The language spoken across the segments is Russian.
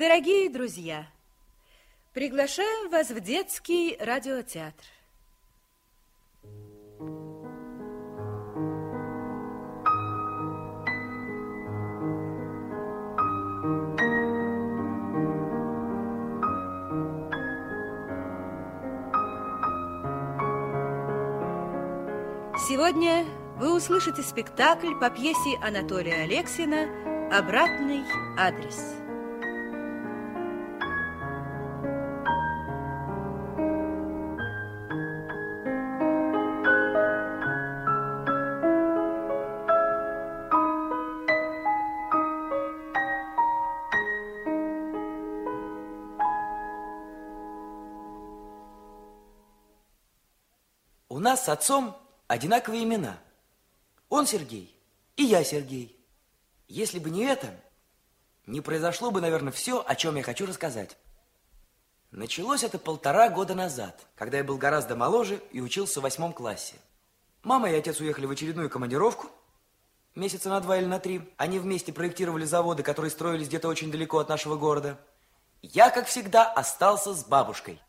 Дорогие друзья, приглашаем вас в детский радиотеатр. Сегодня вы услышите спектакль по пьесе Анатолия Алексина «Обратный адрес». Нас с отцом одинаковые имена. Он Сергей, и я Сергей. Если бы не это, не произошло бы, наверное, все, о чем я хочу рассказать. Началось это полтора года назад, когда я был гораздо моложе и учился в восьмом классе. Мама и отец уехали в очередную командировку, месяца на два или на три. Они вместе проектировали заводы, которые строились где-то очень далеко от нашего города. Я, как всегда, остался с бабушкой.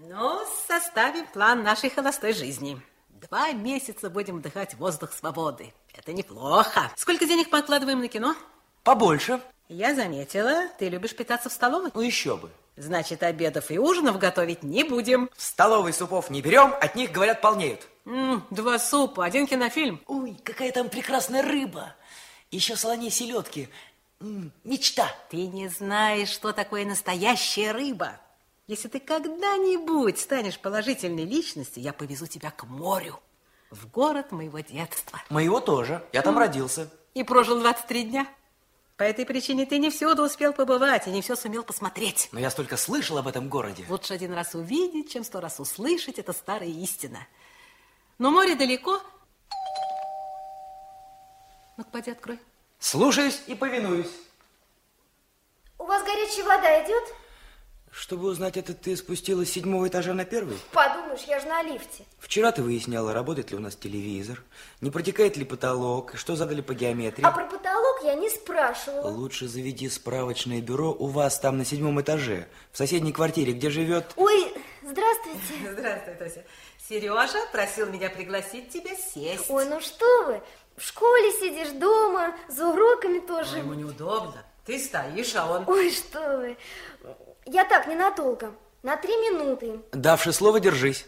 Ну, составим план нашей холостой жизни. Два месяца будем вдыхать воздух свободы. Это неплохо. Сколько денег мы откладываем на кино? Побольше. Я заметила, ты любишь питаться в столовой. Ну, еще бы. Значит, обедов и ужинов готовить не будем. В столовой супов не берем, от них, говорят, полнеют. М, два супа, один кинофильм. Ой, какая там прекрасная рыба. Еще солоней селедки. М, мечта. Ты не знаешь, что такое настоящая рыба. Если ты когда-нибудь станешь положительной личностью, я повезу тебя к морю, в город моего детства. Моего тоже. Я там родился. И прожил 23 дня. По этой причине ты не всюду успел побывать и не все сумел посмотреть. Но я столько слышал об этом городе. Лучше один раз увидеть, чем сто раз услышать. Это старая истина. Но море далеко. Ну-ка, поди, открой. Слушаюсь и повинуюсь. У вас горячая вода идет? Чтобы узнать это, ты спустилась с седьмого этажа на первый? Подумаешь, я же на лифте. Вчера ты выясняла, работает ли у нас телевизор, не протекает ли потолок, что задали по геометрии. А про потолок я не спрашивала. Лучше заведи справочное бюро у вас там на седьмом этаже, в соседней квартире, где живет... Ой, здравствуйте. Здравствуй, Тося. Сережа просил меня пригласить тебя сесть. Ой, ну что вы, в школе сидишь дома, за уроками тоже. Ему неудобно. Ты стоишь, а он... Ой, что вы. Я так, ненадолго, на три минуты. Давши слово, держись.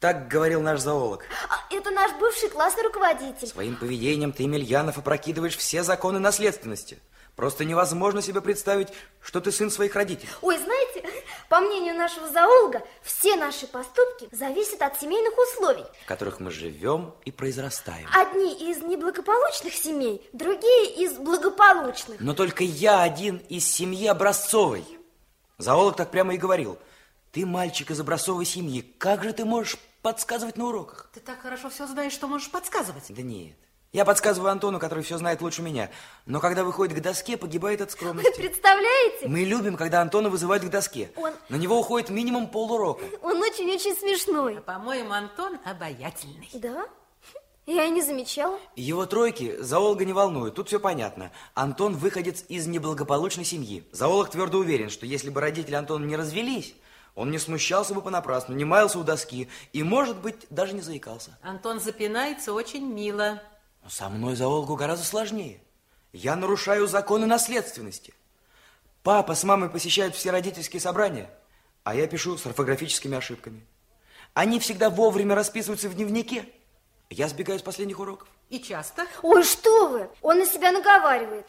Так говорил наш зоолог. А это наш бывший классный руководитель. Своим поведением ты, Емельянов, опрокидываешь все законы наследственности. Просто невозможно себе представить, что ты сын своих родителей. Ой, знаете, по мнению нашего зоолога, все наши поступки зависят от семейных условий. В которых мы живем и произрастаем. Одни из неблагополучных семей, другие из благополучных. Но только я один из семьи образцовой. Зоолог так прямо и говорил. Ты мальчик из образцовой семьи. Как же ты можешь подсказывать на уроках? Ты так хорошо все знаешь, что можешь подсказывать. Да нет. Я подсказываю Антону, который все знает лучше меня. Но когда выходит к доске, погибает от Вы скромности. представляете? Мы любим, когда Антона вызывают к доске. Он- На него уходит минимум полурока. Он очень-очень смешной. А, по-моему, Антон обаятельный. Да? Я и не замечала. Его тройки зоолога не волнуют, тут все понятно. Антон выходец из неблагополучной семьи. Зоолог твердо уверен, что если бы родители Антона не развелись, он не смущался бы понапрасну, не маялся у доски и, может быть, даже не заикался. Антон запинается очень мило. Но со мной зоологу гораздо сложнее. Я нарушаю законы наследственности. Папа с мамой посещают все родительские собрания, а я пишу с орфографическими ошибками. Они всегда вовремя расписываются в дневнике. Я сбегаю с последних уроков. И часто. Ой, что вы! Он на себя наговаривает.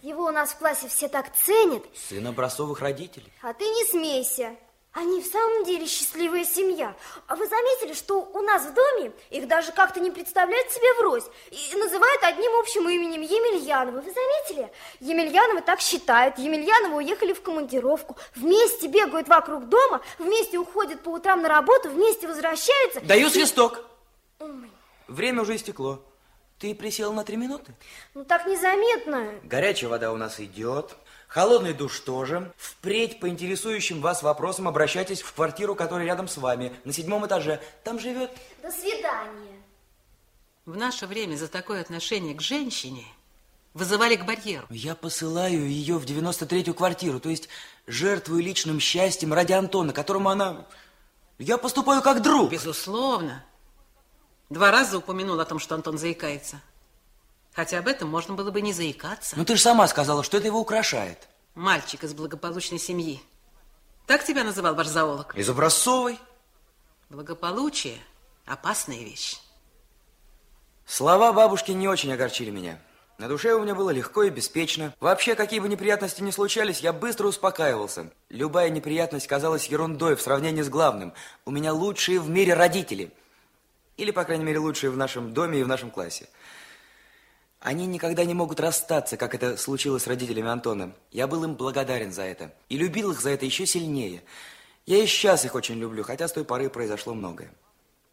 Его у нас в классе все так ценят. Сын образцовых родителей. А ты не смейся. Они в самом деле счастливая семья. А вы заметили, что у нас в доме их даже как-то не представляют себе врозь и называют одним общим именем Емельяновы. Вы заметили? Емельяновы так считают. Емельяновы уехали в командировку. Вместе бегают вокруг дома, вместе уходят по утрам на работу, вместе возвращаются. Даю И- свисток. Ой, Время уже истекло. Ты присел на три минуты? ну так незаметно. Горячая вода у нас идет. Холодный душ тоже. Впредь по интересующим вас вопросам обращайтесь в квартиру, которая рядом с вами, на седьмом этаже. Там живет... До свидания. В наше время за такое отношение к женщине Вызывали к барьеру. Я посылаю ее в 93-ю квартиру, то есть жертвую личным счастьем ради Антона, которому она... Я поступаю как друг. Безусловно. Два раза упомянул о том, что Антон заикается. Хотя об этом можно было бы не заикаться. Ну, ты же сама сказала, что это его украшает. Мальчик из благополучной семьи. Так тебя называл ваш зоолог? Из образцовой. Благополучие – опасная вещь. Слова бабушки не очень огорчили меня. На душе у меня было легко и беспечно. Вообще, какие бы неприятности ни случались, я быстро успокаивался. Любая неприятность казалась ерундой в сравнении с главным. У меня лучшие в мире родители. Или, по крайней мере, лучшие в нашем доме и в нашем классе. Они никогда не могут расстаться, как это случилось с родителями Антона. Я был им благодарен за это. И любил их за это еще сильнее. Я и сейчас их очень люблю, хотя с той поры произошло многое.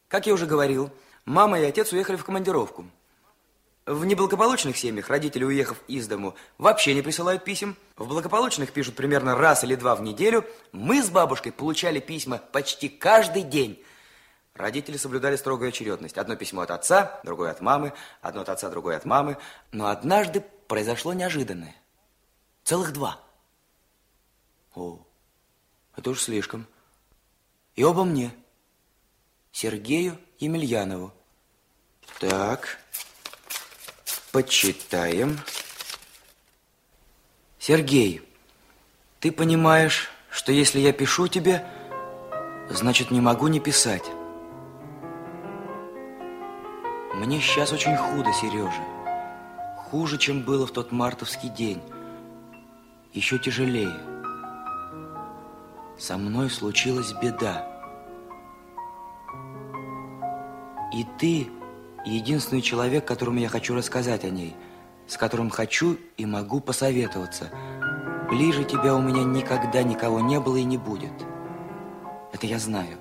Как я уже говорил, мама и отец уехали в командировку. В неблагополучных семьях родители, уехав из дому, вообще не присылают писем. В благополучных пишут примерно раз или два в неделю. Мы с бабушкой получали письма почти каждый день. Родители соблюдали строгую очередность. Одно письмо от отца, другое от мамы, одно от отца, другое от мамы. Но однажды произошло неожиданное. Целых два. О, это уж слишком. И оба мне. Сергею Емельянову. Так, почитаем. Сергей, ты понимаешь, что если я пишу тебе, значит, не могу не писать. Мне сейчас очень худо, Сережа. Хуже, чем было в тот мартовский день. Еще тяжелее. Со мной случилась беда. И ты единственный человек, которому я хочу рассказать о ней, с которым хочу и могу посоветоваться. Ближе тебя у меня никогда никого не было и не будет. Это я знаю.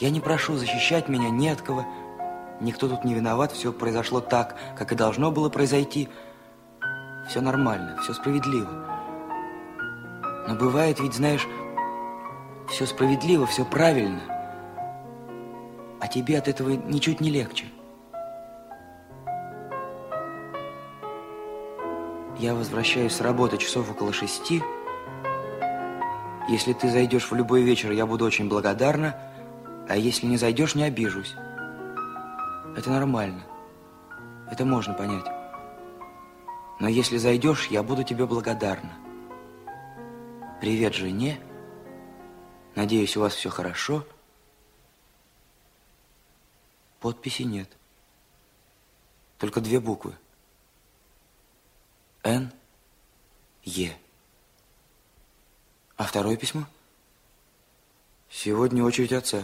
Я не прошу защищать меня ни от кого. Никто тут не виноват, все произошло так, как и должно было произойти. Все нормально, все справедливо. Но бывает ведь, знаешь, все справедливо, все правильно. А тебе от этого ничуть не легче. Я возвращаюсь с работы часов около шести. Если ты зайдешь в любой вечер, я буду очень благодарна. А если не зайдешь, не обижусь. Это нормально. Это можно понять. Но если зайдешь, я буду тебе благодарна. Привет жене. Надеюсь, у вас все хорошо. Подписи нет. Только две буквы. Н. Е. А второе письмо? Сегодня очередь отца.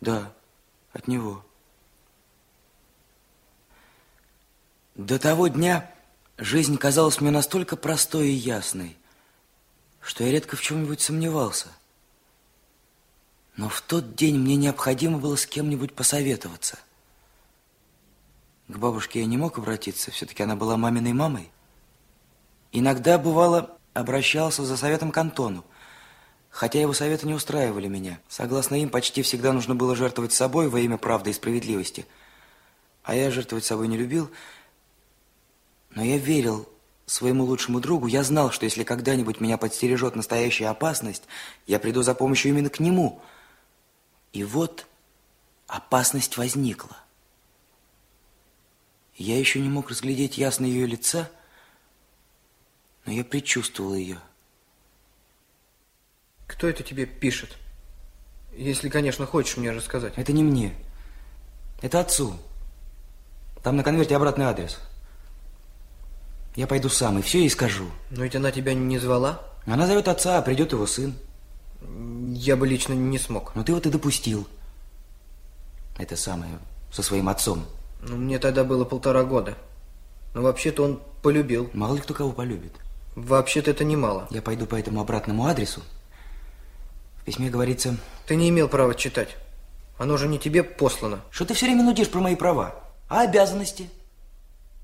Да, от него. До того дня жизнь казалась мне настолько простой и ясной, что я редко в чем-нибудь сомневался. Но в тот день мне необходимо было с кем-нибудь посоветоваться. К бабушке я не мог обратиться, все-таки она была маминой мамой. Иногда, бывало, обращался за советом к Антону, хотя его советы не устраивали меня. Согласно им, почти всегда нужно было жертвовать собой во имя правды и справедливости. А я жертвовать собой не любил, но я верил своему лучшему другу, я знал, что если когда-нибудь меня подстережет настоящая опасность, я приду за помощью именно к нему. И вот опасность возникла. Я еще не мог разглядеть ясно ее лица, но я предчувствовал ее. Кто это тебе пишет? Если, конечно, хочешь мне рассказать. Это не мне. Это отцу. Там на конверте обратный адрес. Я пойду сам и все ей скажу. Но ведь она тебя не звала? Она зовет отца, а придет его сын. Я бы лично не смог. Но ты вот и допустил. Это самое, со своим отцом. Ну, мне тогда было полтора года. Но вообще-то он полюбил. Мало ли кто кого полюбит. Вообще-то это немало. Я пойду по этому обратному адресу. В письме говорится... Ты не имел права читать. Оно же не тебе послано. Что ты все время нудишь про мои права? А обязанности?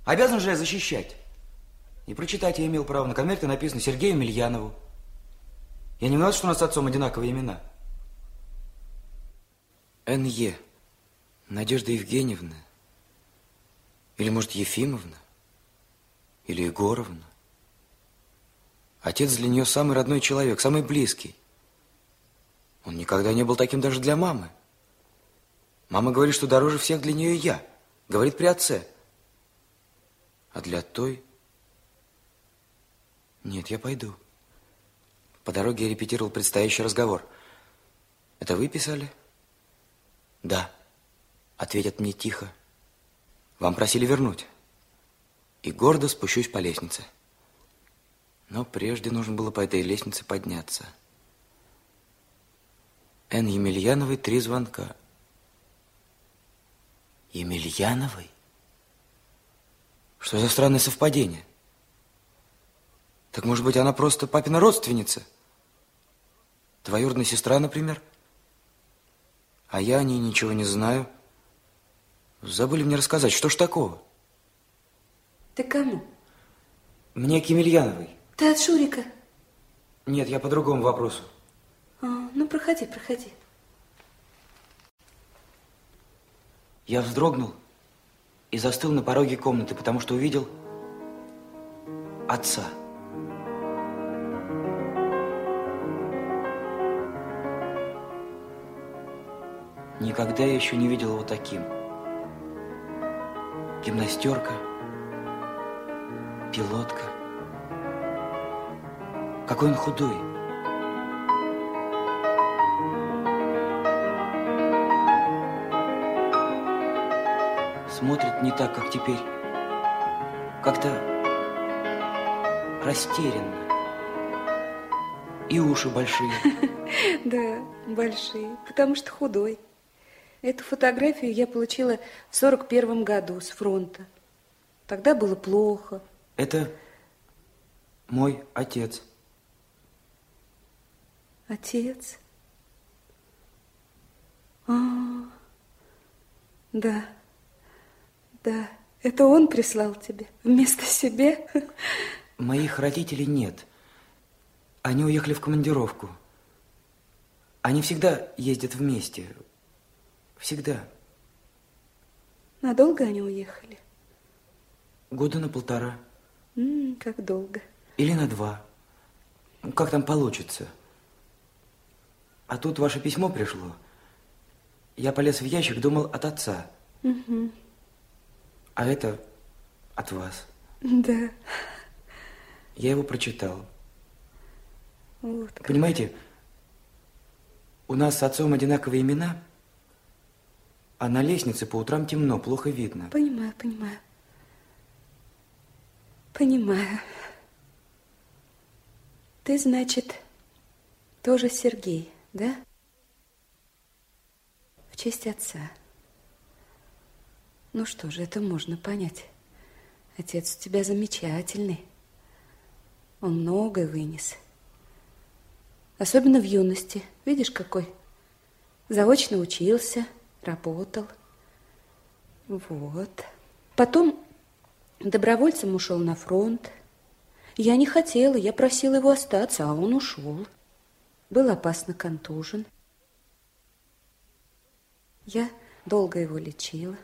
Обязан же я защищать. Не прочитать я имел право. На конверте написано Сергею Емельянову. Я не виноват, что у нас с отцом одинаковые имена. Н.Е. Надежда Евгеньевна. Или, может, Ефимовна? Или Егоровна. Отец для нее самый родной человек, самый близкий. Он никогда не был таким даже для мамы. Мама говорит, что дороже всех для нее я. Говорит при отце. А для той... Нет, я пойду. По дороге я репетировал предстоящий разговор. Это вы писали? Да. Ответят мне тихо. Вам просили вернуть. И гордо спущусь по лестнице. Но прежде нужно было по этой лестнице подняться. Н. Емельяновой три звонка. Емельяновой? Что за странное совпадение? Так, может быть, она просто папина родственница? Двоюродная сестра, например? А я о ней ничего не знаю. Забыли мне рассказать, что ж такого? Ты кому? Мне к Емельяновой. Ты от Шурика? Нет, я по другому вопросу. А, ну, проходи, проходи. Я вздрогнул и застыл на пороге комнаты, потому что увидел отца. Никогда я еще не видел его таким. Гимнастерка, пилотка. Какой он худой. Смотрит не так, как теперь. Как-то растерянно. И уши большие. Да, большие, потому что худой. Эту фотографию я получила в сорок первом году с фронта. Тогда было плохо. Это мой отец. Отец? А, да, да. Это он прислал тебе вместо себе? Моих родителей нет. Они уехали в командировку. Они всегда ездят вместе. Всегда. Надолго они уехали? Года на полтора. М -м, как долго. Или на два. Как там получится. А тут ваше письмо пришло. Я полез в ящик, думал от отца. Угу. А это от вас. Да. Я его прочитал. Вот как. Понимаете, у нас с отцом одинаковые имена, а на лестнице по утрам темно, плохо видно. Понимаю, понимаю. Понимаю. Ты, значит, тоже Сергей, да? В честь отца. Ну что же, это можно понять. Отец у тебя замечательный. Он многое вынес. Особенно в юности. Видишь, какой? Заочно учился, работал. Вот. Потом добровольцем ушел на фронт. Я не хотела, я просила его остаться, а он ушел. Был опасно контужен. Я долго его лечила.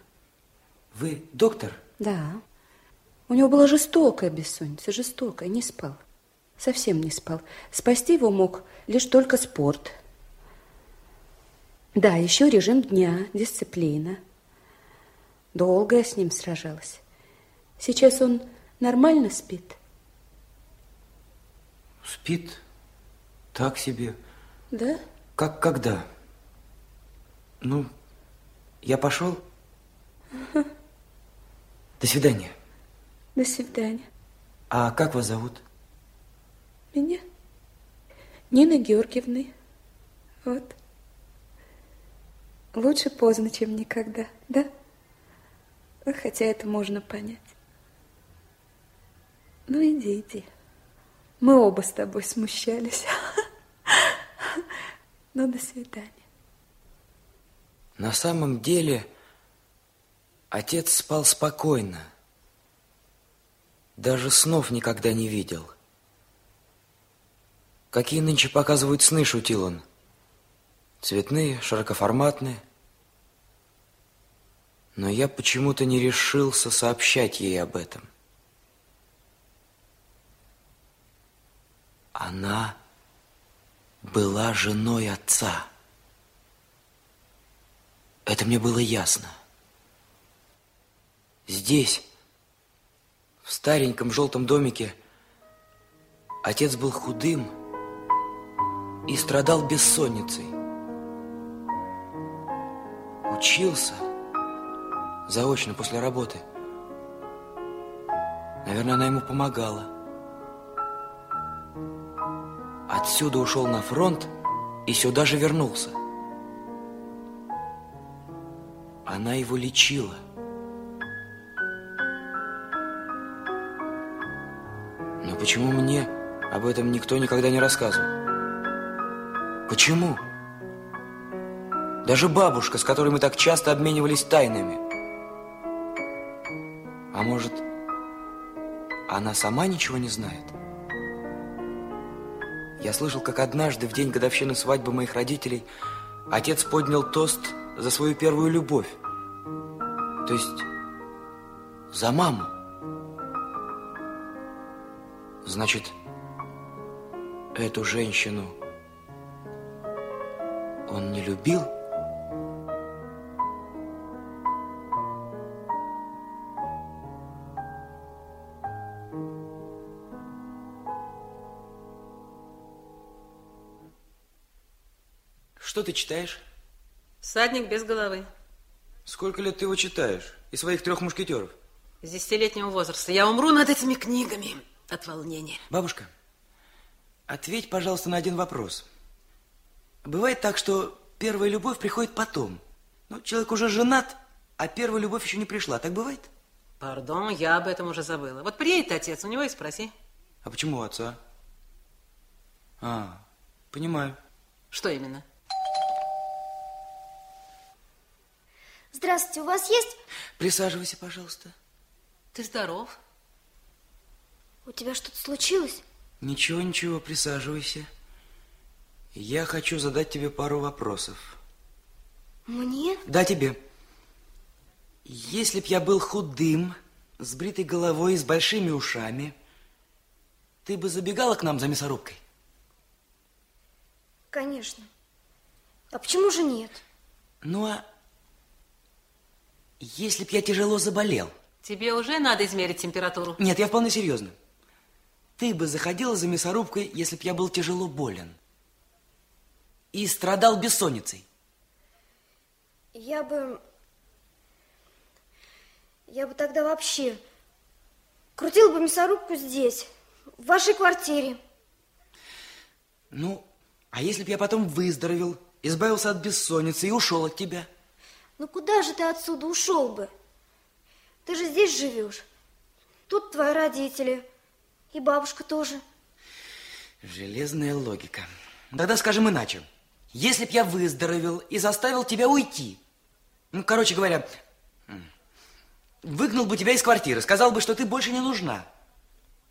Вы доктор? Да. У него была жестокая бессонница, жестокая, не спал. Совсем не спал. Спасти его мог лишь только спорт. Да, еще режим дня, дисциплина. Долго я с ним сражалась. Сейчас он нормально спит? Спит так себе. Да? Как когда? Ну, я пошел. До свидания. До свидания. А как вас зовут? Меня? Нина Георгиевна. Вот. Лучше поздно, чем никогда, да? Хотя это можно понять. Ну, иди, иди. Мы оба с тобой смущались. Ну, до свидания. На самом деле, отец спал спокойно. Даже снов никогда не видел. Какие нынче показывают сны, шутил он. Цветные, широкоформатные. Но я почему-то не решился сообщать ей об этом. Она была женой отца. Это мне было ясно. Здесь, в стареньком желтом домике, отец был худым и страдал бессонницей. Учился заочно после работы. Наверное, она ему помогала. Отсюда ушел на фронт и сюда же вернулся. Она его лечила. Но почему мне об этом никто никогда не рассказывал? Почему? Даже бабушка, с которой мы так часто обменивались тайнами. А может, она сама ничего не знает? Я слышал, как однажды, в день годовщины свадьбы моих родителей, отец поднял тост за свою первую любовь. То есть за маму. Значит, эту женщину он не любил? Что ты читаешь? Всадник без головы. Сколько лет ты его читаешь? И своих трех мушкетеров? С десятилетнего возраста. Я умру над этими книгами от волнения. Бабушка, ответь, пожалуйста, на один вопрос. Бывает так, что первая любовь приходит потом. Ну, человек уже женат, а первая любовь еще не пришла. Так бывает? Пардон, я об этом уже забыла. Вот приедет отец, у него и спроси. А почему у отца? А, понимаю. Что именно? Здравствуйте, у вас есть... Присаживайся, пожалуйста. Ты здоров? У тебя что-то случилось? Ничего, ничего, присаживайся. Я хочу задать тебе пару вопросов. Мне? Да, тебе. Если б я был худым, с бритой головой и с большими ушами, ты бы забегала к нам за мясорубкой? Конечно. А почему же нет? Ну, а если б я тяжело заболел? Тебе уже надо измерить температуру? Нет, я вполне серьезно. Ты бы заходила за мясорубкой, если б я был тяжело болен. И страдал бессонницей. Я бы... Я бы тогда вообще крутила бы мясорубку здесь, в вашей квартире. Ну, а если б я потом выздоровел, избавился от бессонницы и ушел от тебя? Ну куда же ты отсюда ушел бы? Ты же здесь живешь. Тут твои родители. И бабушка тоже. Железная логика. Тогда скажем иначе. Если б я выздоровел и заставил тебя уйти, ну, короче говоря, выгнал бы тебя из квартиры, сказал бы, что ты больше не нужна,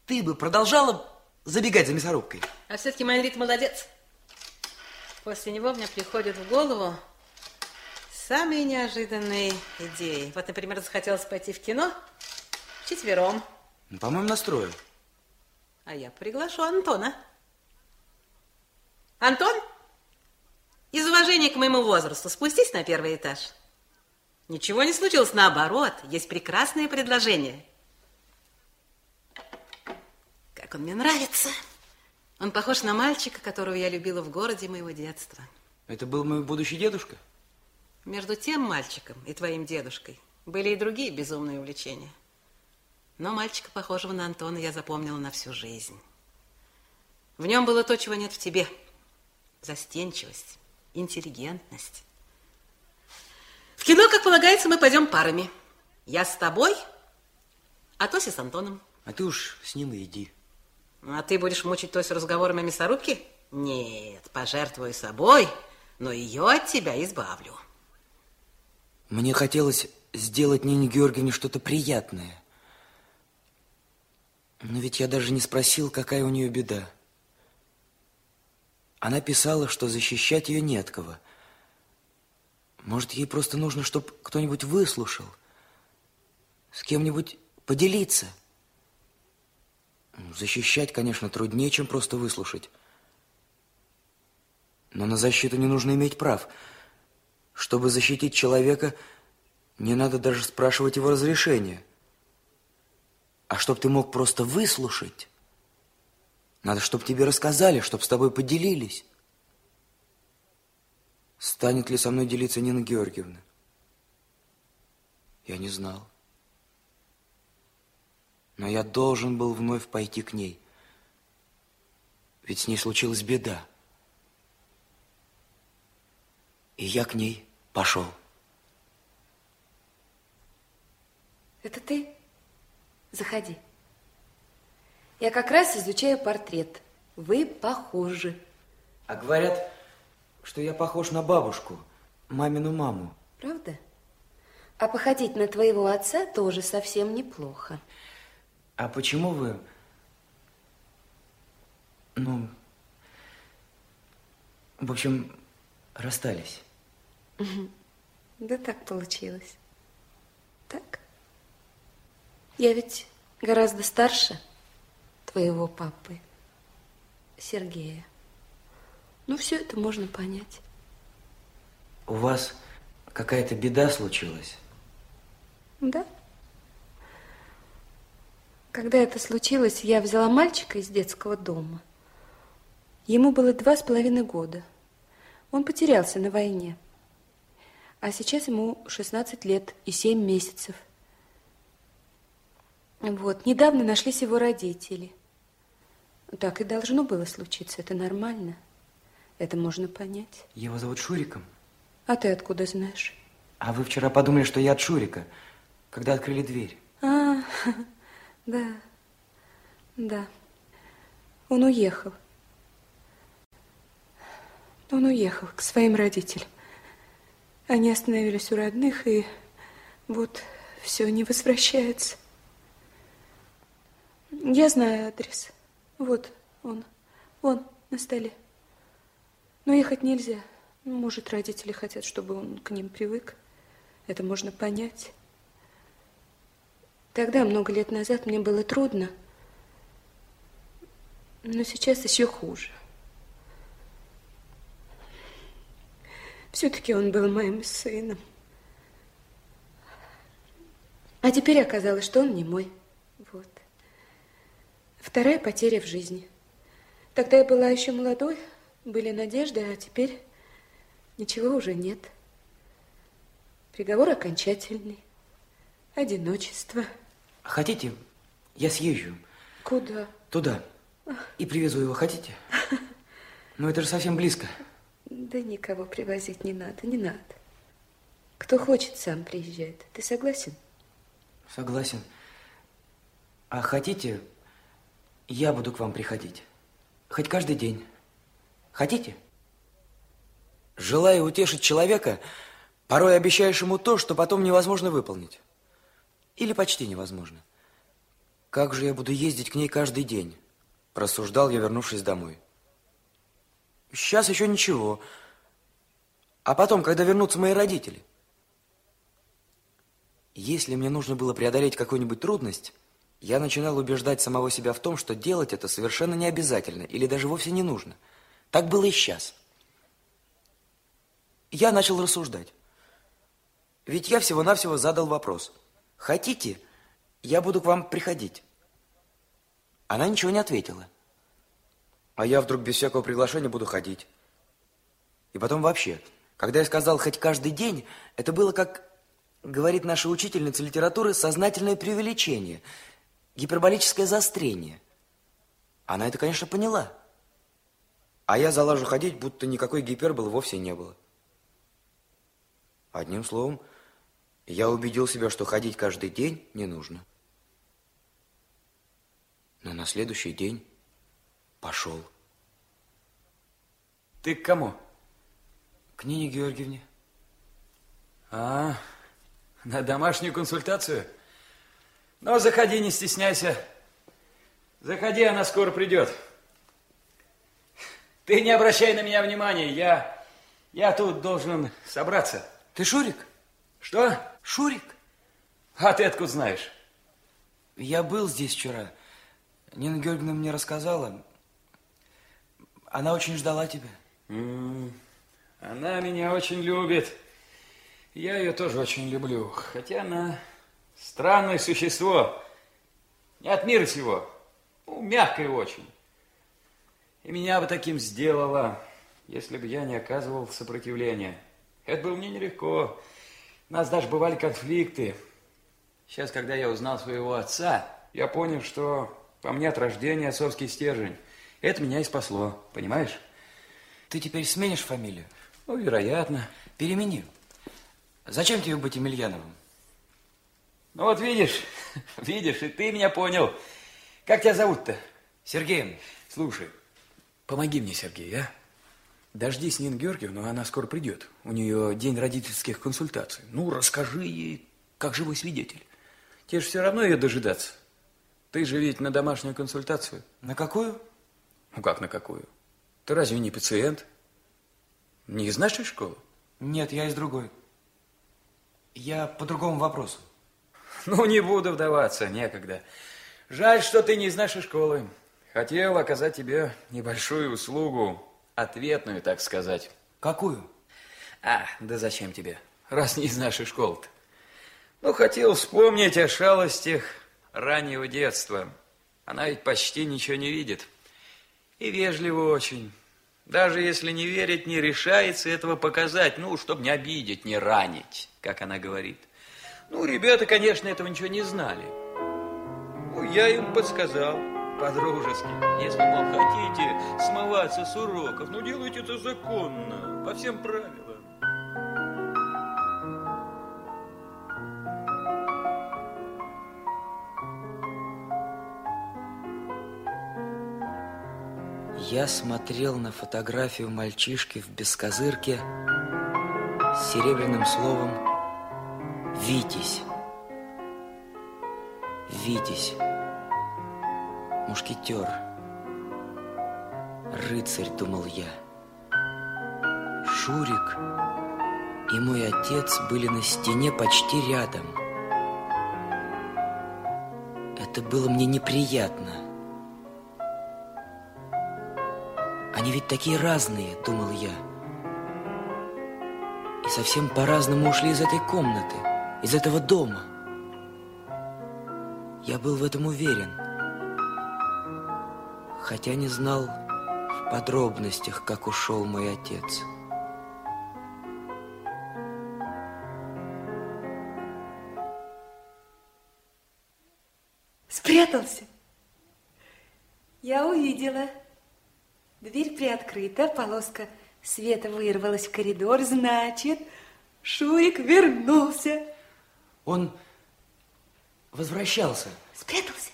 ты бы продолжала забегать за мясорубкой. А все-таки Майнрид молодец. После него мне приходит в голову самые неожиданные идеи. Вот, например, захотелось пойти в кино четвером. Ну, По-моему, настрою. А я приглашу Антона. Антон, из уважения к моему возрасту спустись на первый этаж. Ничего не случилось, наоборот, есть прекрасное предложение. Как он мне нравится. Он похож на мальчика, которого я любила в городе моего детства. Это был мой будущий дедушка? Между тем мальчиком и твоим дедушкой были и другие безумные увлечения. Но мальчика, похожего на Антона, я запомнила на всю жизнь. В нем было то, чего нет в тебе. Застенчивость, интеллигентность. В кино, как полагается, мы пойдем парами. Я с тобой, а Тося с Антоном. А ты уж с ним и иди. А ты будешь мучить Тосю разговорами о мясорубке? Нет, пожертвую собой, но ее от тебя избавлю. Мне хотелось сделать Нине Георгиевне что-то приятное. Но ведь я даже не спросил, какая у нее беда. Она писала, что защищать ее не от кого. Может, ей просто нужно, чтобы кто-нибудь выслушал, с кем-нибудь поделиться. Защищать, конечно, труднее, чем просто выслушать. Но на защиту не нужно иметь прав. Чтобы защитить человека, не надо даже спрашивать его разрешения. А чтоб ты мог просто выслушать, надо, чтобы тебе рассказали, чтобы с тобой поделились. Станет ли со мной делиться Нина Георгиевна? Я не знал. Но я должен был вновь пойти к ней. Ведь с ней случилась беда. И я к ней пошел. Это ты? Заходи. Я как раз изучаю портрет. Вы похожи. А говорят, что я похож на бабушку, мамину маму. Правда? А походить на твоего отца тоже совсем неплохо. А почему вы... Ну... В общем, расстались? Да так получилось. Так. Я ведь гораздо старше твоего папы, Сергея. Ну, все это можно понять. У вас какая-то беда случилась? Да. Когда это случилось, я взяла мальчика из детского дома. Ему было два с половиной года. Он потерялся на войне. А сейчас ему 16 лет и 7 месяцев. Вот, недавно нашлись его родители. Так и должно было случиться, это нормально. Это можно понять. Его зовут Шуриком. А ты откуда знаешь? А вы вчера подумали, что я от Шурика, когда открыли дверь. А, да, да. Он уехал. Он уехал к своим родителям. Они остановились у родных, и вот все не возвращается. Я знаю адрес. Вот он, он на столе. Но ехать нельзя. Может, родители хотят, чтобы он к ним привык. Это можно понять. Тогда, много лет назад, мне было трудно. Но сейчас еще хуже. Все-таки он был моим сыном. А теперь оказалось, что он не мой. Вот. Вторая потеря в жизни. Тогда я была еще молодой, были надежды, а теперь ничего уже нет. Приговор окончательный. Одиночество. Хотите, я съезжу? Куда? Туда. И привезу его, хотите? Ну, это же совсем близко. Да никого привозить не надо, не надо. Кто хочет, сам приезжает. Ты согласен? Согласен. А хотите, я буду к вам приходить? Хоть каждый день. Хотите? Желая утешить человека, порой обещаешь ему то, что потом невозможно выполнить. Или почти невозможно. Как же я буду ездить к ней каждый день? Рассуждал я, вернувшись домой. Сейчас еще ничего. А потом, когда вернутся мои родители? Если мне нужно было преодолеть какую-нибудь трудность, я начинал убеждать самого себя в том, что делать это совершенно не обязательно или даже вовсе не нужно. Так было и сейчас. Я начал рассуждать. Ведь я всего-навсего задал вопрос. Хотите, я буду к вам приходить? Она ничего не ответила. А я вдруг без всякого приглашения буду ходить. И потом вообще, когда я сказал хоть каждый день, это было как, говорит наша учительница литературы, сознательное преувеличение, гиперболическое заострение. Она это, конечно, поняла. А я залажу ходить, будто никакой гиперболы вовсе не было. Одним словом, я убедил себя, что ходить каждый день не нужно. Но на следующий день пошел. Ты к кому? К Нине Георгиевне. А, на домашнюю консультацию? Ну, заходи, не стесняйся. Заходи, она скоро придет. Ты не обращай на меня внимания, я, я тут должен собраться. Ты Шурик? Что? Шурик? А ты откуда знаешь? Я был здесь вчера. Нина Георгиевна мне рассказала. Она очень ждала тебя. Она меня очень любит. Я ее тоже очень люблю. Хотя она странное существо. Не от мира сего. Ну, мягкое очень. И меня бы таким сделала, если бы я не оказывал сопротивления. Это было мне нелегко. У нас даже бывали конфликты. Сейчас, когда я узнал своего отца, я понял, что по мне от рождения отцовский стержень. Это меня и спасло, понимаешь? Ты теперь сменишь фамилию? Ну, вероятно. Перемени. Зачем тебе быть Емельяновым? Ну вот видишь, видишь, и ты меня понял. Как тебя зовут-то? Сергеем. Слушай, помоги мне, Сергей, а? Дождись Нину Георгиевну, она скоро придет. У нее день родительских консультаций. Ну, расскажи ей, как живой свидетель. Тебе же все равно ее дожидаться. Ты же ведь на домашнюю консультацию. На какую? Ну, как на какую? Ты разве не пациент? Не из нашей школы? Нет, я из другой. Я по другому вопросу. Ну, не буду вдаваться, некогда. Жаль, что ты не из нашей школы. Хотел оказать тебе небольшую услугу, ответную, так сказать. Какую? А, да зачем тебе, раз не из нашей школы-то? Ну, хотел вспомнить о шалостях раннего детства. Она ведь почти ничего не видит. И вежливо очень. Даже если не верит, не решается этого показать, ну, чтобы не обидеть, не ранить, как она говорит. Ну, ребята, конечно, этого ничего не знали. Ну, я им подсказал по-дружески. Если, мол, хотите смываться с уроков, ну, делайте это законно, по всем правилам. Я смотрел на фотографию мальчишки в бескозырке с серебряным словом «Витязь». Витязь. Мушкетер. Рыцарь, думал я. Шурик и мой отец были на стене почти рядом. Это было мне неприятно. Они ведь такие разные, думал я. И совсем по-разному ушли из этой комнаты, из этого дома. Я был в этом уверен. Хотя не знал в подробностях, как ушел мой отец. Спрятался. Я увидела. Дверь приоткрыта, полоска света вырвалась в коридор. Значит, Шурик вернулся. Он возвращался. Спрятался?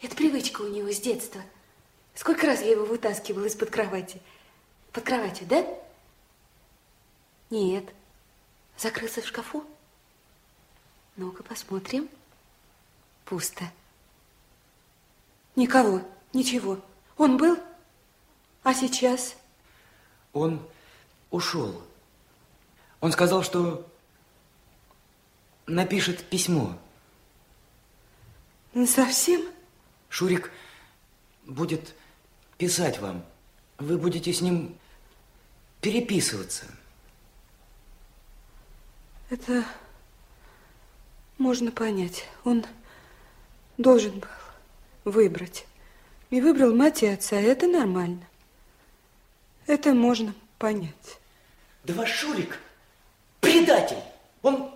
Это привычка у него с детства. Сколько раз я его вытаскивала из-под кровати? Под кроватью, да? Нет. Закрылся в шкафу? Ну-ка, посмотрим. Пусто. Никого, ничего. Он был? А сейчас? Он ушел. Он сказал, что напишет письмо. Ну, совсем? Шурик будет писать вам. Вы будете с ним переписываться. Это можно понять. Он должен был выбрать. И выбрал мать и отца. Это нормально. Это можно понять. Да ваш Шурик предатель. Он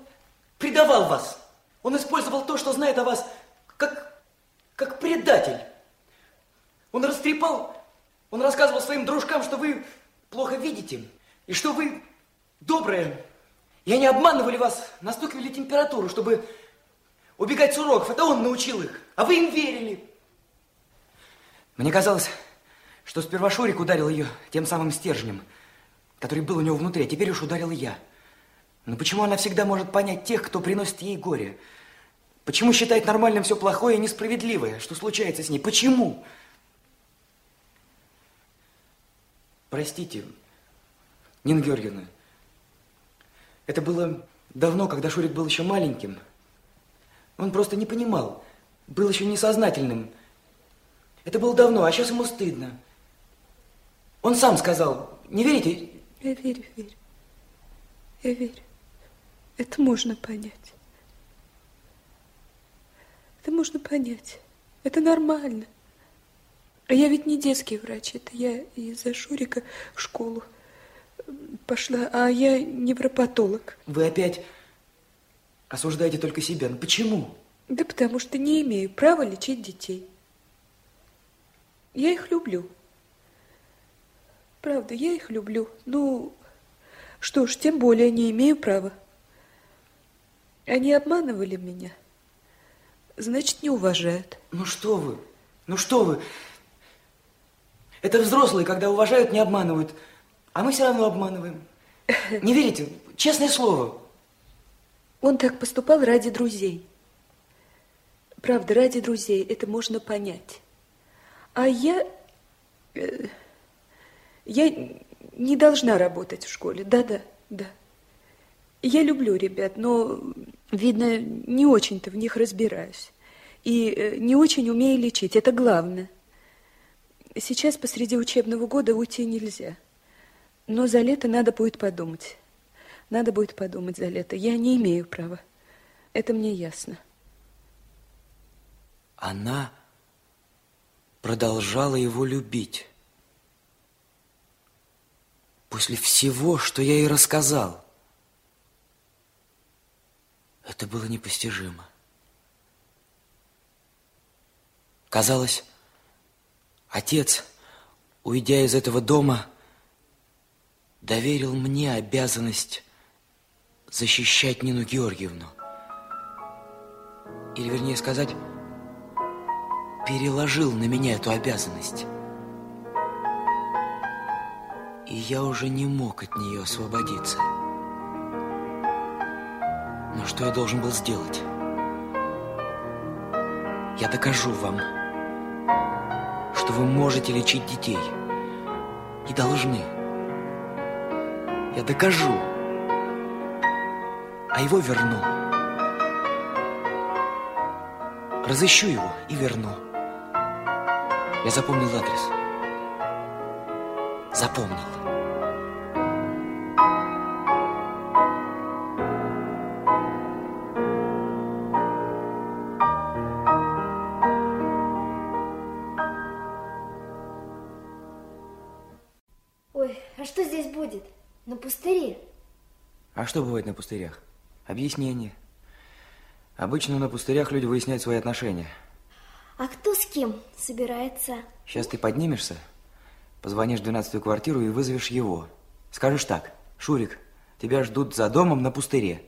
предавал вас. Он использовал то, что знает о вас, как, как предатель. Он растрепал, он рассказывал своим дружкам, что вы плохо видите, и что вы добрые. И они обманывали вас, настукивали температуру, чтобы убегать с уроков. Это он научил их, а вы им верили. Мне казалось, что сперва Шурик ударил ее тем самым стержнем, который был у него внутри, а теперь уж ударил я. Но почему она всегда может понять тех, кто приносит ей горе? Почему считает нормальным все плохое и несправедливое, что случается с ней? Почему? Простите, Нина Георгиевна, это было давно, когда Шурик был еще маленьким. Он просто не понимал, был еще несознательным Это было давно, а сейчас ему стыдно. Он сам сказал, не верите? Я верю, верю. Я верю. Это можно понять. Это можно понять. Это нормально. А я ведь не детский врач. Это я из-за Шурика в школу пошла, а я невропатолог. Вы опять осуждаете только себя. Ну почему? Да потому что не имею права лечить детей. Я их люблю. Правда, я их люблю. Ну, что ж, тем более не имею права. Они обманывали меня. Значит, не уважают. Ну что вы? Ну что вы? Это взрослые, когда уважают, не обманывают. А мы все равно обманываем. Не верите? Честное слово. Он так поступал ради друзей. Правда, ради друзей это можно понять. А я... Я не должна работать в школе. Да-да, да. Я люблю ребят, но, видно, не очень-то в них разбираюсь. И э, не очень умею лечить, это главное. Сейчас посреди учебного года уйти нельзя. Но за лето надо будет подумать. Надо будет подумать за лето. Я не имею права. Это мне ясно. Она продолжала его любить. После всего, что я ей рассказал. Это было непостижимо. Казалось, отец, уйдя из этого дома, доверил мне обязанность защищать Нину Георгиевну. Или, вернее сказать, переложил на меня эту обязанность. И я уже не мог от нее освободиться. Но что я должен был сделать? Я докажу вам, что вы можете лечить детей. И должны. Я докажу. А его верну. Разыщу его и верну. Я запомнил адрес. Запомнил. Ой, а что здесь будет? На пустыре? А что бывает на пустырях? Объяснение. Обычно на пустырях люди выясняют свои отношения. А кто с кем собирается? Сейчас ты поднимешься, позвонишь в двенадцатую квартиру и вызовешь его. Скажешь так, Шурик, тебя ждут за домом на пустыре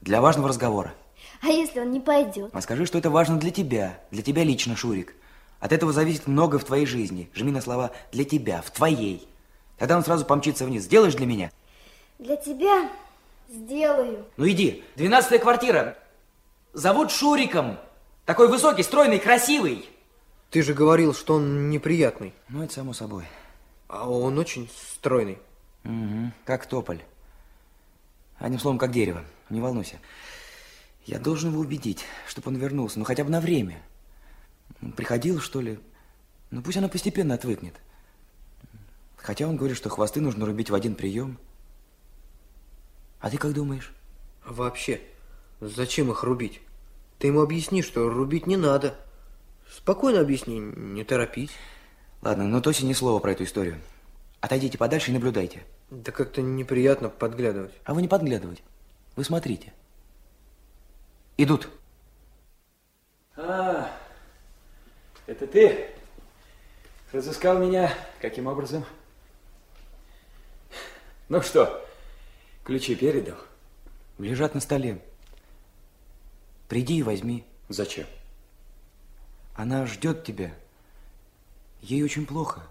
для важного разговора. А если он не пойдет? А скажи, что это важно для тебя, для тебя лично, Шурик. От этого зависит много в твоей жизни. Жми на слова «для тебя», «в твоей». Тогда он сразу помчится вниз. Сделаешь для меня? Для тебя сделаю. Ну иди. Двенадцатая квартира. Зовут Шуриком. Такой высокий, стройный, красивый. Ты же говорил, что он неприятный. Ну, это само собой. А он очень стройный. Угу, как тополь. Одним словом, как дерево. Не волнуйся. Я должен его убедить, чтобы он вернулся, ну хотя бы на время. Приходил, что ли? Ну пусть она постепенно отвыкнет. Хотя он говорит, что хвосты нужно рубить в один прием. А ты как думаешь? А вообще, зачем их рубить? Ты ему объясни, что рубить не надо. Спокойно объясни, не торопись. Ладно, но Тоси ни слова про эту историю. Отойдите подальше и наблюдайте. Да как-то неприятно подглядывать. А вы не подглядывайте. Вы смотрите. Идут. А, это ты разыскал меня? Каким образом? Ну что, ключи передал? Лежат на столе. Приди и возьми. Зачем? Она ждет тебя. Ей очень плохо.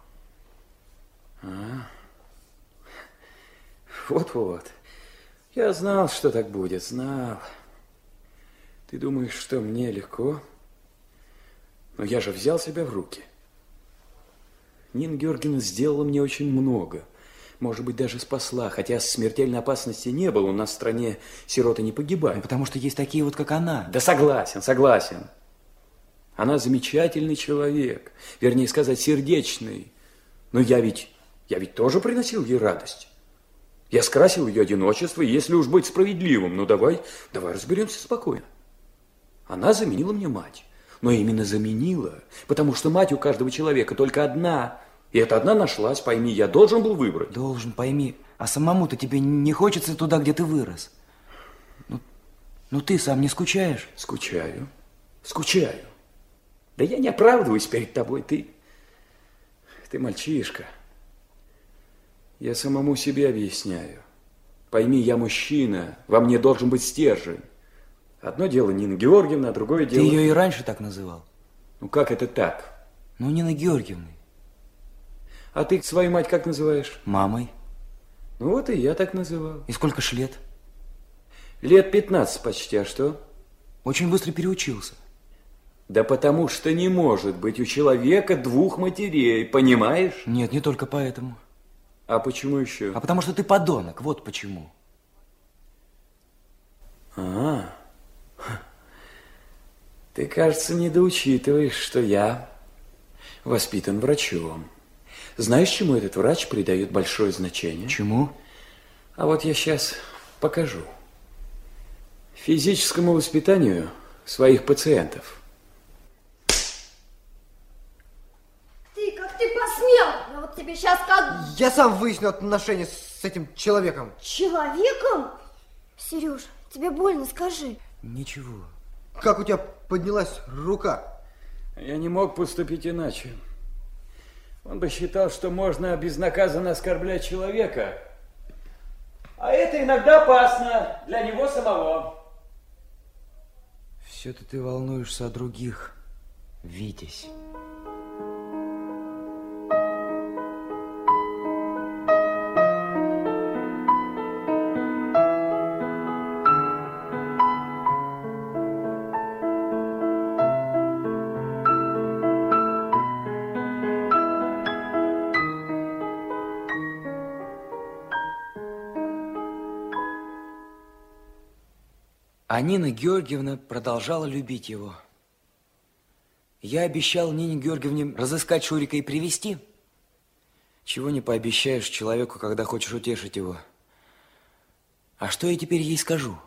Вот-вот. Я знал, что так будет, знал. Ты думаешь, что мне легко? Но я же взял себя в руки. Нина Георгиевна сделала мне очень много. Может быть, даже спасла, хотя смертельной опасности не было. У нас в стране сироты не Ну, погибают. потому что есть такие вот, как она. Да согласен, согласен. Она замечательный человек, вернее сказать, сердечный. Но я ведь, я ведь тоже приносил ей радость. Я скрасил ее одиночество, и если уж быть справедливым, ну давай, давай разберемся спокойно. Она заменила мне мать, но именно заменила, потому что мать у каждого человека только одна. И эта одна нашлась, пойми, я должен был выбрать. Должен, пойми. А самому-то тебе не хочется туда, где ты вырос. Ну, ну ты сам не скучаешь? Скучаю, скучаю. Да я не оправдываюсь перед тобой, ты... Ты мальчишка. Я самому себе объясняю. Пойми, я мужчина, во мне должен быть стержень. Одно дело Нина Георгиевна, а другое дело... Ты ее и раньше так называл? Ну как это так? Ну, Нина Георгиевна. А ты свою мать как называешь? Мамой. Ну вот и я так называл. И сколько ж лет? Лет 15 почти, а что? Очень быстро переучился. Да потому что не может быть у человека двух матерей, понимаешь? Нет, не только поэтому. А почему еще? А потому что ты подонок, вот почему. А, ты, кажется, недоучитываешь, что я воспитан врачом. Знаешь, чему этот врач придает большое значение? Чему? А вот я сейчас покажу. Физическому воспитанию своих пациентов. Ты, как ты посмел? Я вот тебе сейчас как Я сам выясню отношения с этим человеком. человеком? Сереж, тебе больно, скажи. Ничего. Как у тебя поднялась рука? Я не мог поступить иначе. Он бы считал, что можно безнаказанно оскорблять человека. А это иногда опасно для него самого. Все-то ты волнуешься о других, Витязь. А Нина Георгиевна продолжала любить его. Я обещал Нине Георгиевне разыскать Шурика и привести. Чего не пообещаешь человеку, когда хочешь утешить его. А что я теперь ей скажу?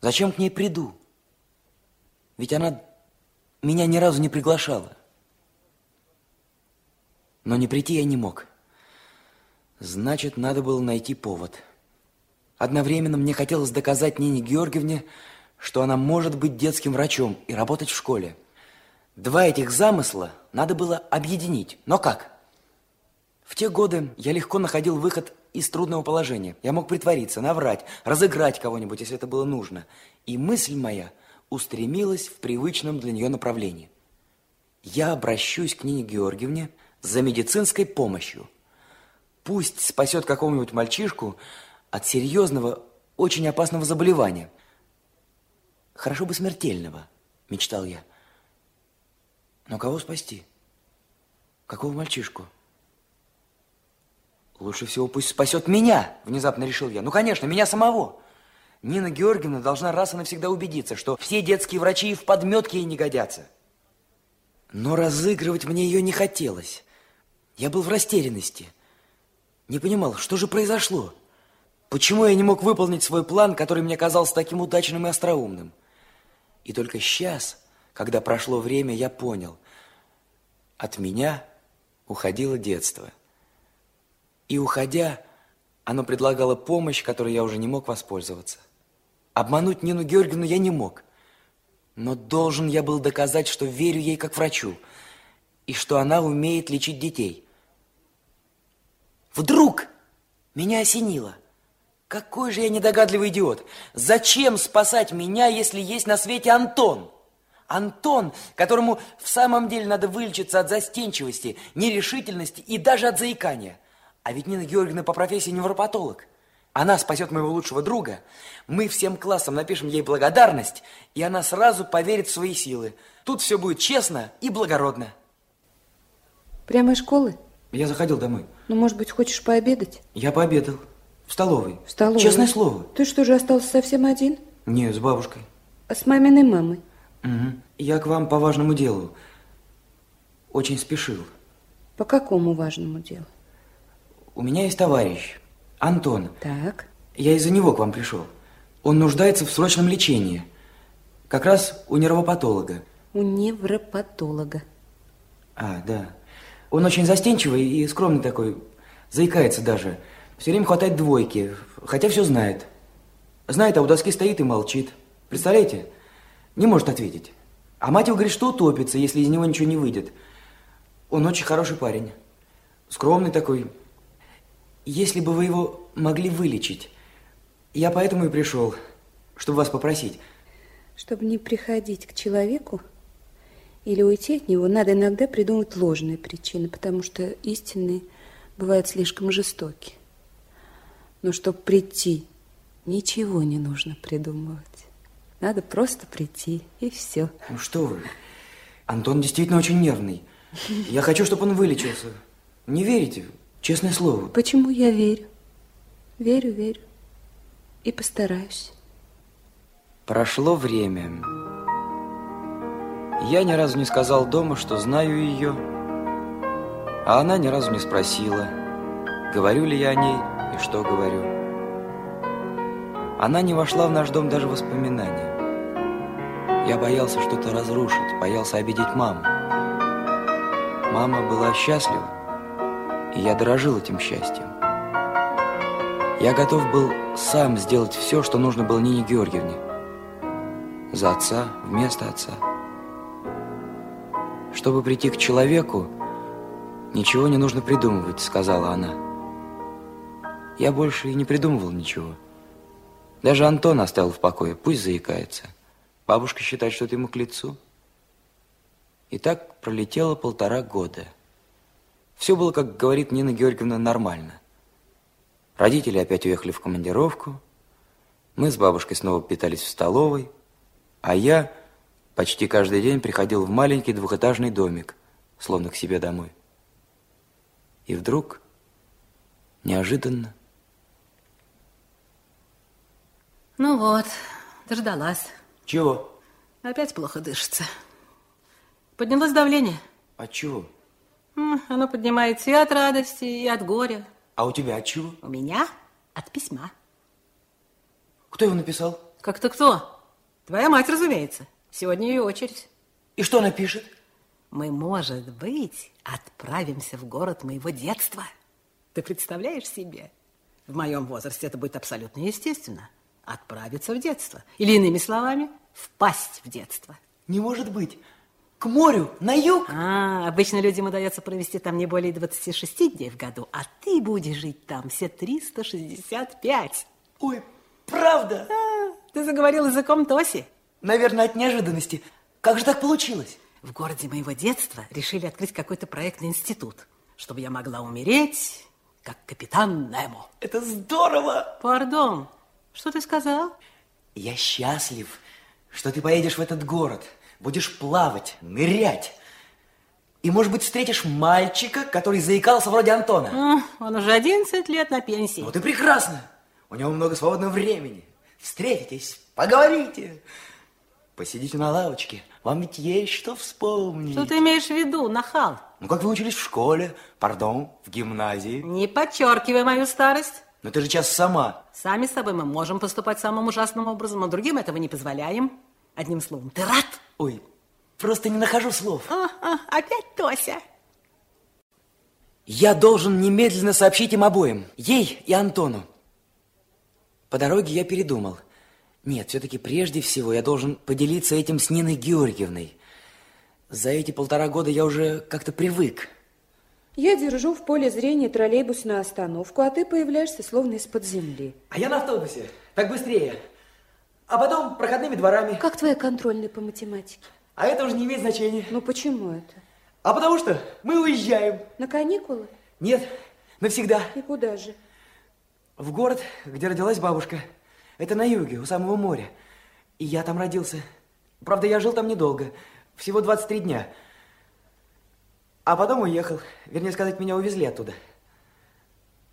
Зачем к ней приду? Ведь она меня ни разу не приглашала. Но не прийти я не мог. Значит, надо было найти повод. Одновременно мне хотелось доказать Нине Георгиевне, что она может быть детским врачом и работать в школе. Два этих замысла надо было объединить. Но как? В те годы я легко находил выход из трудного положения. Я мог притвориться, наврать, разыграть кого-нибудь, если это было нужно. И мысль моя устремилась в привычном для нее направлении. Я обращусь к Нине Георгиевне за медицинской помощью. Пусть спасет какого-нибудь мальчишку от серьезного, очень опасного заболевания. Хорошо бы смертельного, мечтал я. Но кого спасти? Какого мальчишку? Лучше всего пусть спасет меня, внезапно решил я. Ну, конечно, меня самого. Нина Георгиевна должна раз и навсегда убедиться, что все детские врачи и в подметке ей не годятся. Но разыгрывать мне ее не хотелось. Я был в растерянности. Не понимал, что же произошло? Почему я не мог выполнить свой план, который мне казался таким удачным и остроумным? И только сейчас, когда прошло время, я понял. От меня уходило детство. И уходя, оно предлагало помощь, которой я уже не мог воспользоваться. Обмануть Нину Георгиевну я не мог. Но должен я был доказать, что верю ей как врачу, и что она умеет лечить детей. Вдруг меня осенило. Какой же я недогадливый идиот. Зачем спасать меня, если есть на свете Антон? Антон, которому в самом деле надо вылечиться от застенчивости, нерешительности и даже от заикания. А ведь Нина Георгиевна по профессии невропатолог. Она спасет моего лучшего друга, мы всем классом напишем ей благодарность, и она сразу поверит в свои силы. Тут все будет честно и благородно. Прямо из школы? Я заходил домой. Ну, может быть, хочешь пообедать? Я пообедал. В столовой. В столовой? Честное слово. Ты что же, остался совсем один? Не, с бабушкой. А с маминой мамой? Мгм. Я к вам по важному делу. Очень спешил. По какому важному делу? У меня есть товарищ, Антон. Так. Я из-за него к вам пришел. Он нуждается в срочном лечении. Как раз у нервопатолога. У невропатолога. А, да. Он очень застенчивый и скромный такой. Заикается даже. Все время хватает двойки, хотя все знает. Знает, а у доски стоит и молчит. Представляете? Не может ответить. А мать его говорит, что утопится, если из него ничего не выйдет. Он очень хороший парень. Скромный такой. Если бы вы его могли вылечить. Я поэтому и пришел, чтобы вас попросить. Чтобы не приходить к человеку или уйти от него, надо иногда придумать ложные причины, потому что истинные бывают слишком жестоки. Но чтобы прийти, ничего не нужно придумывать. Надо просто прийти, и все. Ну что вы? Антон действительно очень нервный. Я хочу, чтобы он вылечился. Не верите? Честное слово. Почему я верю? Верю, верю. И постараюсь. Прошло время. Я ни разу не сказал дома, что знаю ее, а она ни разу не спросила, говорю ли я о ней и что говорю. Она не вошла в наш дом даже воспоминания. Я боялся что-то разрушить, боялся обидеть маму. Мама была счастлива, и я дорожил этим счастьем. Я готов был сам сделать все, что нужно было Нине Георгиевне. За отца, вместо отца. Чтобы прийти к человеку, ничего не нужно придумывать, сказала она. Я больше и не придумывал ничего. Даже Антон оставил в покое, пусть заикается. Бабушка считает, что это ему к лицу. И так пролетело полтора года. Все было, как говорит Нина Георгиевна, нормально. Родители опять уехали в командировку. Мы с бабушкой снова питались в столовой. А я почти каждый день приходил в маленький двухэтажный домик, словно к себе домой. И вдруг, неожиданно, Ну вот, дождалась. Чего? Опять плохо дышится. Поднялось давление. От чего? М, Оно поднимается и от радости, и от горя. А у тебя от чего? У меня от письма. Кто его написал? Как-то кто? Твоя мать, разумеется. Сегодня ее очередь. И что она пишет? Мы, может быть, отправимся в город моего детства. Ты представляешь себе? В моем возрасте это будет абсолютно естественно. Отправиться в детство. Или, иными словами, впасть в детство. Не может быть. К морю, на юг? А, обычно людям удается провести там не более 26 дней в году, а ты будешь жить там все 365. Ой, правда? А, ты заговорил языком Тоси. Наверное, от неожиданности. Как же так получилось? В городе моего детства решили открыть какой-то проектный институт, чтобы я могла умереть, как капитан Немо. Это здорово! Пардон, что ты сказал? Я счастлив, что ты поедешь в этот город, будешь плавать, нырять. И, может быть, встретишь мальчика, который заикался вроде Антона. Он уже 11 лет на пенсии. Вот и прекрасно. У него много свободного времени. Встретитесь, поговорите. Посидите на лавочке. Вам ведь есть что вспомнить. Что ты имеешь в виду, нахал? Ну, как вы учились в школе, пардон, в гимназии. Не подчеркивай мою старость. Но ты же сейчас сама. Сами с собой мы можем поступать самым ужасным образом, но другим этого не позволяем. Одним словом, ты рад? Ой, просто не нахожу слов. А, а, опять Тося. Я должен немедленно сообщить им обоим, ей и Антону. По дороге я передумал. Нет, все-таки прежде всего я должен поделиться этим с Ниной Георгиевной. За эти полтора года я уже как-то привык. Я держу в поле зрения троллейбусную остановку, а ты появляешься словно из-под земли. А я на автобусе, так быстрее. А потом проходными дворами. Как твоя контрольная по математике? А это уже не имеет значения. Ну почему это? А потому что мы уезжаем. На каникулы? Нет, навсегда. И куда же? В город, где родилась бабушка. Это на юге, у самого моря. И я там родился. Правда, я жил там недолго. Всего 23 дня. А потом уехал. Вернее сказать, меня увезли оттуда.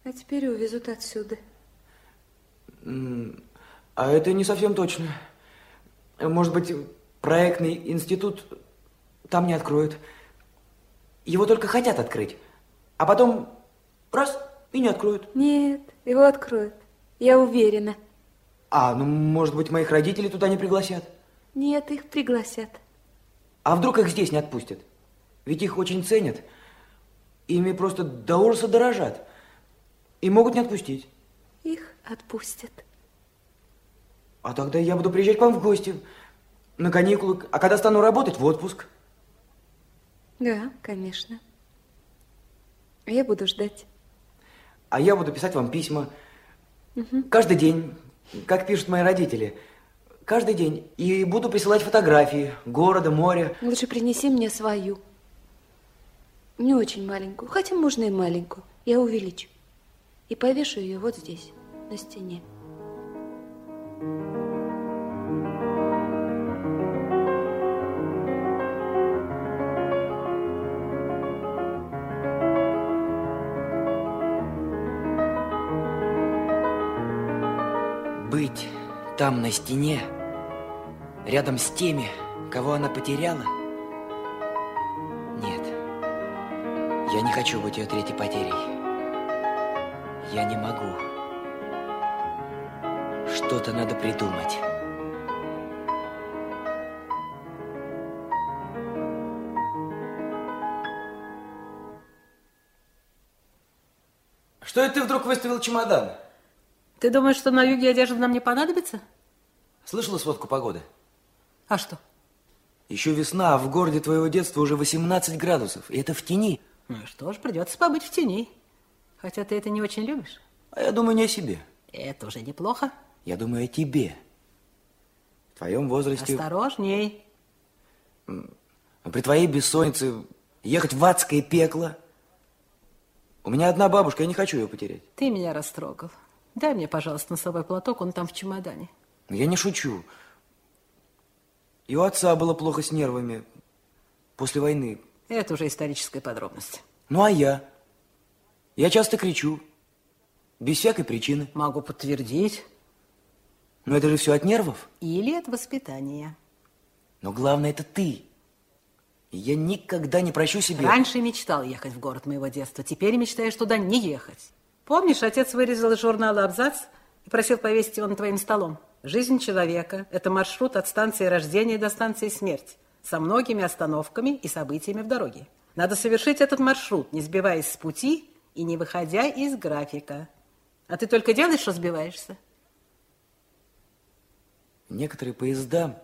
А теперь увезут отсюда. А это не совсем точно. Может быть, проектный институт там не откроют. Его только хотят открыть. А потом раз и не откроют. Нет, его откроют. Я уверена. А, ну, может быть, моих родителей туда не пригласят? Нет, их пригласят. А вдруг их здесь не отпустят? Ведь их очень ценят. Ими просто до ужаса дорожат. И могут не отпустить. Их отпустят. А тогда я буду приезжать к вам в гости. На каникулы. А когда стану работать, в отпуск. Да, конечно. Я буду ждать. А я буду писать вам письма. Угу. Каждый день, как пишут мои родители. Каждый день. И буду присылать фотографии города, моря. Лучше принеси мне свою. Не очень маленькую, хотя можно и маленькую. Я увеличу. И повешу ее вот здесь, на стене. Быть там, на стене, рядом с теми, кого она потеряла? Я не хочу быть ее третьей потерей. Я не могу. Что-то надо придумать. Что это ты вдруг выставил чемодан? Ты думаешь, что на юге одежда нам не понадобится? Слышала сводку погоды? А что? Еще весна, а в городе твоего детства уже 18 градусов. И это в тени. Ну что ж, придется побыть в тени. Хотя ты это не очень любишь. А я думаю не о себе. Это уже неплохо. Я думаю о тебе. В твоем возрасте... Осторожней. При твоей бессоннице ехать в адское пекло. У меня одна бабушка, я не хочу ее потерять. Ты меня растрогал. Дай мне, пожалуйста, носовой платок, он там в чемодане. Я не шучу. И у отца было плохо с нервами после войны. Это уже историческая подробность. Ну, а я? Я часто кричу. Без всякой причины. Могу подтвердить. Но это же все от нервов. Или от воспитания. Но главное, это ты. Я никогда не прощу себе... Раньше мечтал ехать в город моего детства. Теперь мечтаешь туда не ехать. Помнишь, отец вырезал из журнала абзац и просил повесить его над твоим столом? Жизнь человека – это маршрут от станции рождения до станции смерти со многими остановками и событиями в дороге. Надо совершить этот маршрут, не сбиваясь с пути и не выходя из графика. А ты только делаешь, что сбиваешься? Некоторые поезда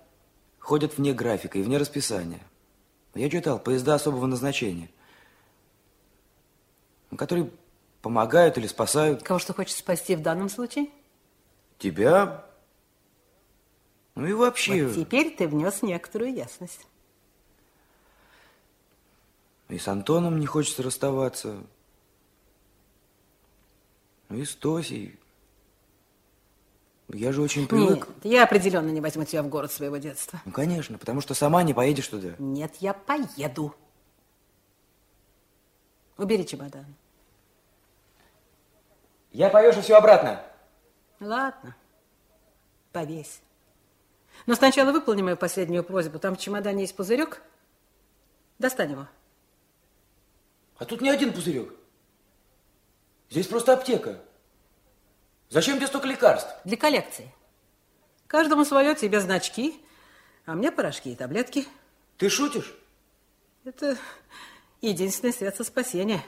ходят вне графика и вне расписания. Я читал поезда особого назначения, которые помогают или спасают. Кого что хочешь спасти в данном случае? Тебя. Ну и вообще... Вот теперь ты внес некоторую ясность. И с Антоном не хочется расставаться. Ну и с Тосей. Я же очень привык. Нет, я определенно не возьму тебя в город своего детства. Ну, конечно, потому что сама не поедешь туда. Нет, я поеду. Убери чемодан. Я повешу все обратно. Ладно, повесь. Но сначала выполни мою последнюю просьбу. Там в чемодане есть пузырек. Достань его. А тут не один пузырек. Здесь просто аптека. Зачем тебе столько лекарств? Для коллекции. Каждому свое, тебе значки, а мне порошки и таблетки. Ты шутишь? Это единственное средство спасения.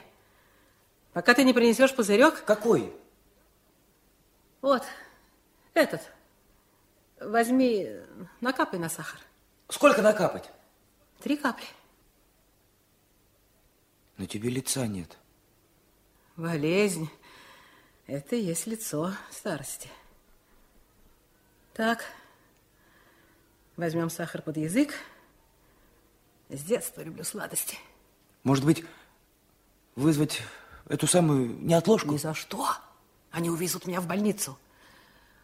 Пока ты не принесешь пузырек... Какой? Вот, этот. Возьми, накапай на сахар. Сколько накапать? Три капли. Но тебе лица нет. Болезнь. Это и есть лицо старости. Так, возьмем сахар под язык. С детства люблю сладости. Может быть, вызвать эту самую неотложку? Ни за что. Они увезут меня в больницу.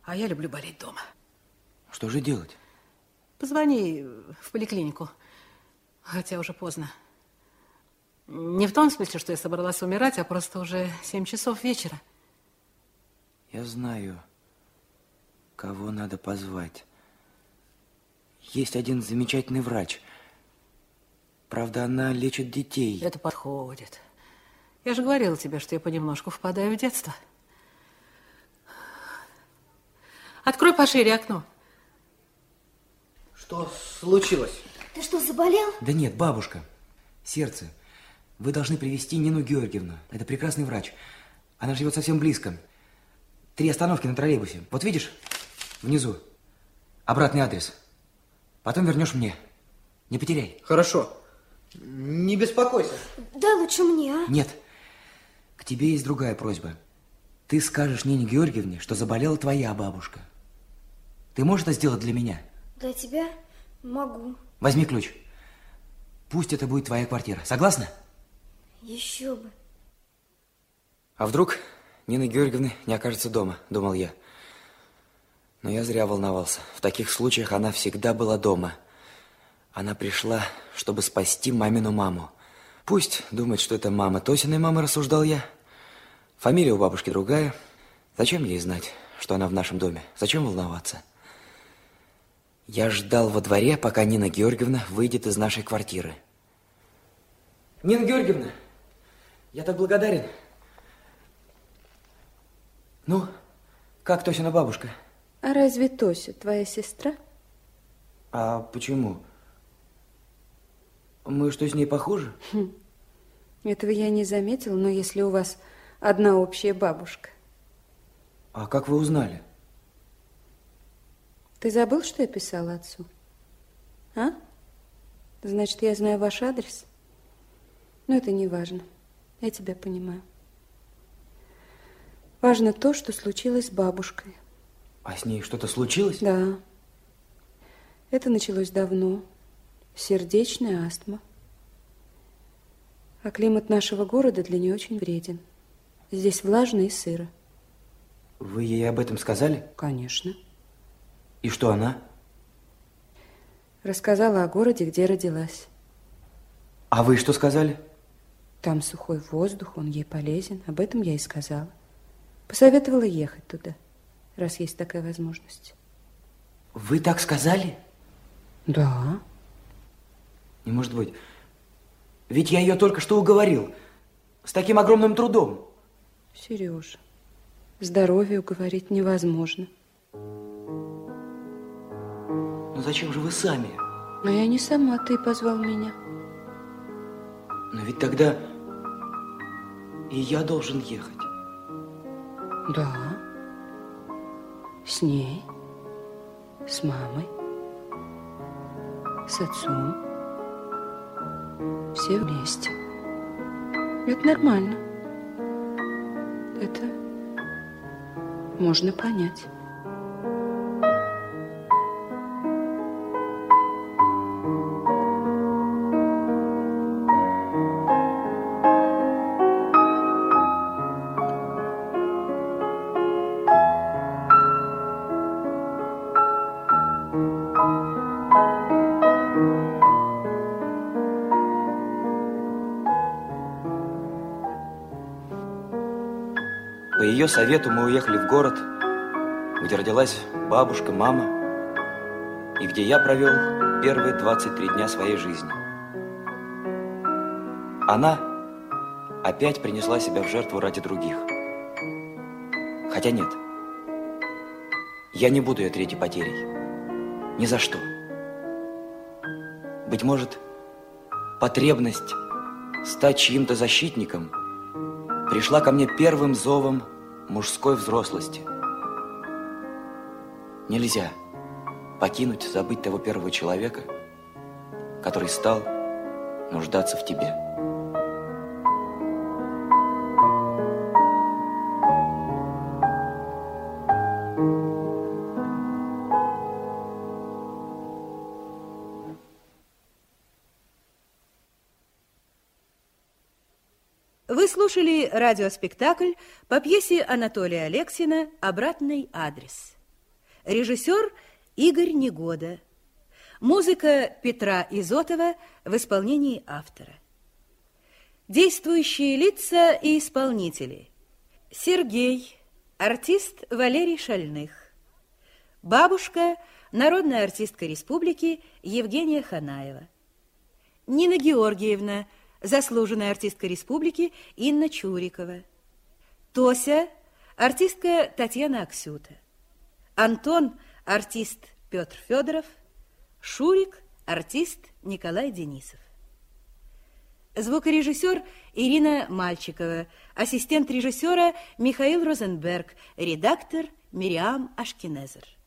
А я люблю болеть дома. Что же делать? Позвони в поликлинику. Хотя уже поздно. Не в том смысле, что я собралась умирать, а просто уже семь часов вечера. Я знаю, кого надо позвать. есть один замечательный врач. Правда, она лечит детей. Это подходит. Я же говорила тебе, что я понемножку впадаю в детство. Открой пошире окно. Что случилось? Ты что, заболел? Да нет, бабушка. Сердце. Вы должны привести Нину Георгиевну. Это прекрасный врач. Она живет совсем близко. Три остановки на троллейбусе. Вот видишь? Внизу. Обратный адрес. Потом вернешь мне. Не потеряй. Хорошо. Не беспокойся. Да лучше мне, а? Нет. К тебе есть другая просьба. Ты скажешь Нине Георгиевне, что заболела твоя бабушка. Ты можешь это сделать для меня? Для тебя могу. Возьми ключ. Пусть это будет твоя квартира. Согласна? Еще бы. А вдруг Нина Георгиевна не окажется дома, думал я. Но я зря волновался. В таких случаях она всегда была дома. Она пришла, чтобы спасти мамину маму. Пусть думает, что это мама Тосиной мамы, рассуждал я. Фамилия у бабушки другая. Зачем ей знать, что она в нашем доме? Зачем волноваться? Я ждал во дворе, пока Нина Георгиевна выйдет из нашей квартиры. Нина Георгиевна, я так благодарен. Ну, как Тосина бабушка? А разве Тося твоя сестра? А почему? Мы что, с ней похожи? Хм. Этого я не заметила, но если у вас одна общая бабушка. А как вы узнали? Ты забыл, что я писала отцу? А? Значит, я знаю ваш адрес? Но это не важно. Я тебя понимаю. Важно то, что случилось с бабушкой. А с ней что-то случилось? Да. Это началось давно. Сердечная астма. А климат нашего города для нее очень вреден. Здесь влажно и сыро. Вы ей об этом сказали? Конечно. И что она? Рассказала о городе, где родилась. А вы что сказали? Там сухой воздух, он ей полезен. Об этом я и сказала. Посоветовала ехать туда, раз есть такая возможность. Вы так сказали? Да. Не может быть. Ведь я ее только что уговорил. С таким огромным трудом. Сережа, здоровье уговорить невозможно. Ну зачем же вы сами? Но я не сама, ты позвал меня. Но ведь тогда и я должен ехать. Да. С ней, с мамой, с отцом. Все вместе. Это нормально. Это можно понять. Совету мы уехали в город, где родилась бабушка, мама, и где я провел первые 23 дня своей жизни. Она опять принесла себя в жертву ради других. Хотя нет, я не буду ее третьей потерей. Ни за что. Быть может, потребность стать чьим-то защитником – пришла ко мне первым зовом мужской взрослости. Нельзя покинуть, забыть того первого человека, который стал нуждаться в тебе. Слушали радиоспектакль по пьесе Анатолия Алексина «Обратный адрес». Режиссер Игорь Негода. Музыка Петра Изотова в исполнении автора. Действующие лица и исполнители. Сергей, артист Валерий Шальных. Бабушка народная артистка республики Евгения Ханаева. Нина Георгиевна, заслуженная артистка республики Инна Чурикова. Тося, артистка Татьяна Аксюта. Антон, артист Петр Федоров. Шурик, артист Николай Денисов. Звукорежиссер Ирина Мальчикова, ассистент режиссера Михаил Розенберг, редактор Мириам Ашкинезер.